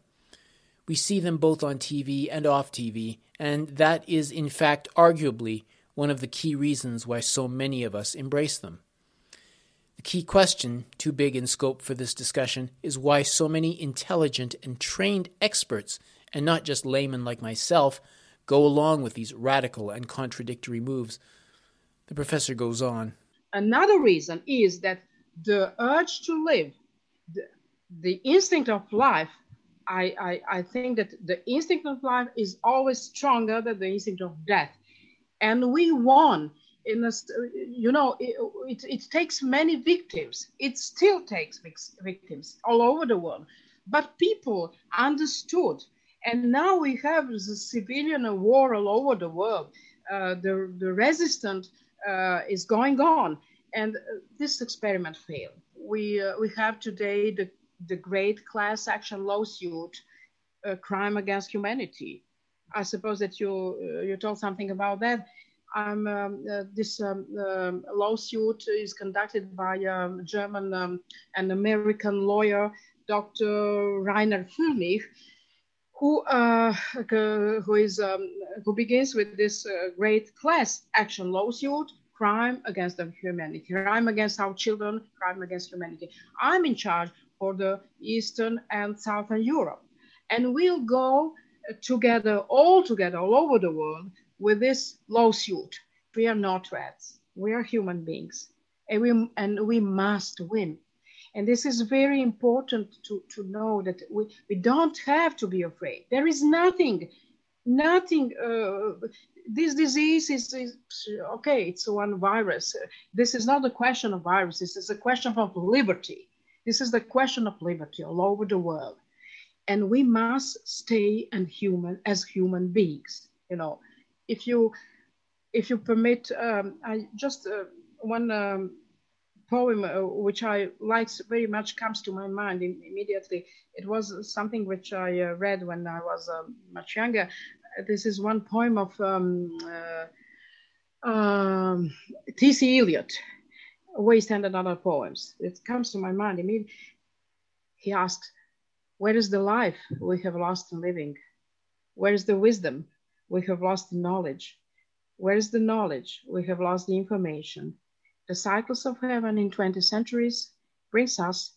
We see them both on TV and off TV, and that is, in fact, arguably one of the key reasons why so many of us embrace them. The key question, too big in scope for this discussion, is why so many intelligent and trained experts, and not just laymen like myself, go along with these radical and contradictory moves. The professor goes on. Another reason is that the urge to live, the, the instinct of life I, I, I think that the instinct of life is always stronger than the instinct of death. And we won in a, you know, it, it, it takes many victims. It still takes victims all over the world. But people understood. And now we have the civilian war all over the world. Uh, the, the resistance uh, is going on. And uh, this experiment failed. We, uh, we have today the the great class action lawsuit a crime against humanity. I suppose that you uh, you told something about that. Um, um, uh, this um, uh, lawsuit is conducted by a um, German um, and American lawyer, Dr. Reiner Füllmich, who uh, (laughs) who is um, who begins with this uh, great class action lawsuit crime against the humanity crime against our children crime against humanity. I'm in charge for the eastern and southern europe. And we'll go together all together all over the world with this lawsuit. We are not rats. We are human beings. And we and we must win. And this is very important to, to know that we, we don't have to be afraid. There is nothing, nothing, uh, this disease is, is, okay, it's one virus. This is not a question of viruses. Is a question of liberty. This is the question of liberty all over the world. And we must stay and human as human beings. You know, if you, if you permit, um, I just, uh, one um, poem uh, which I like very much comes to my mind immediately. It was something which I uh, read when I was uh, much younger. This is one poem of um, uh, um, T.S. Eliot, Waste and Other Poems. It comes to my mind immediately. He asks, Where is the life we have lost in living? Where is the wisdom we have lost in knowledge? Where is the knowledge we have lost the information? the cycles of heaven in 20 centuries brings us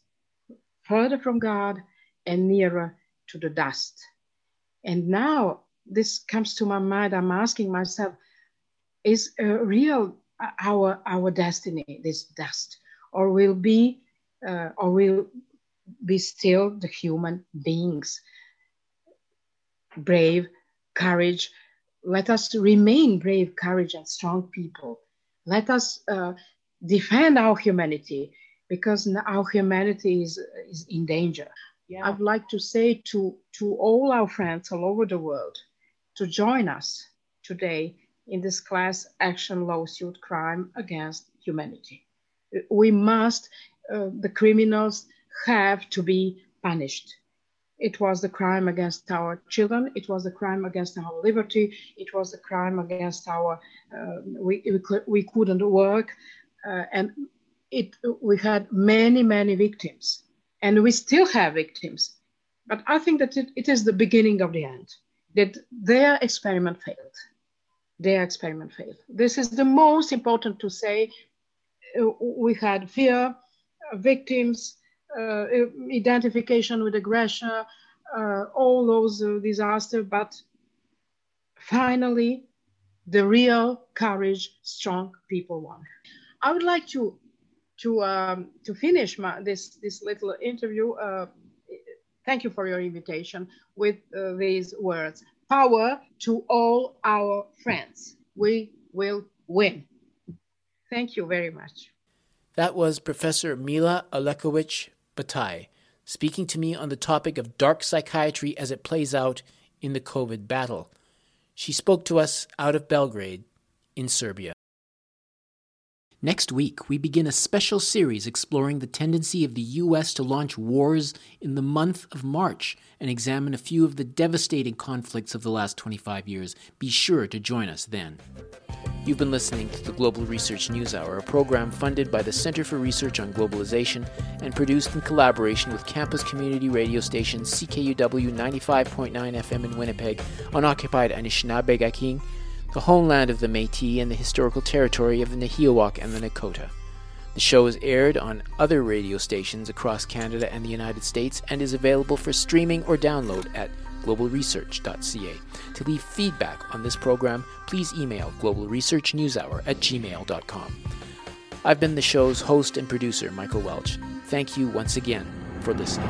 further from God and nearer to the dust. And now this comes to my mind. I'm asking myself, is uh, real our our destiny this dust, or will be, uh, or will be still the human beings, brave, courage. Let us remain brave, courage, and strong people. Let us uh, defend our humanity because our humanity is, is in danger. Yeah. I'd like to say to, to all our friends all over the world to join us today in this class action lawsuit crime against humanity. We must, uh, the criminals have to be punished. It was the crime against our children. It was the crime against our liberty. It was the crime against our, uh, we, we, we couldn't work uh, and it we had many many victims and we still have victims but i think that it, it is the beginning of the end that their experiment failed their experiment failed this is the most important to say uh, we had fear uh, victims uh, identification with aggression uh, all those uh, disasters but finally the real courage strong people won I would like to to um, to finish my, this this little interview. Uh, thank you for your invitation with uh, these words: "Power to all our friends. We will win." Thank you very much. That was Professor Mila Alekovic Bataille speaking to me on the topic of dark psychiatry as it plays out in the COVID battle. She spoke to us out of Belgrade in Serbia. Next week, we begin a special series exploring the tendency of the U.S. to launch wars in the month of March and examine a few of the devastating conflicts of the last 25 years. Be sure to join us then. You've been listening to the Global Research News Hour, a program funded by the Center for Research on Globalization and produced in collaboration with campus community radio station CKUW 95.9 FM in Winnipeg on occupied Anishinaabeg the homeland of the Metis and the historical territory of the Nehiyawak and the Nakota. The show is aired on other radio stations across Canada and the United States and is available for streaming or download at globalresearch.ca. To leave feedback on this program, please email globalresearchnewshour at gmail.com. I've been the show's host and producer, Michael Welch. Thank you once again for listening.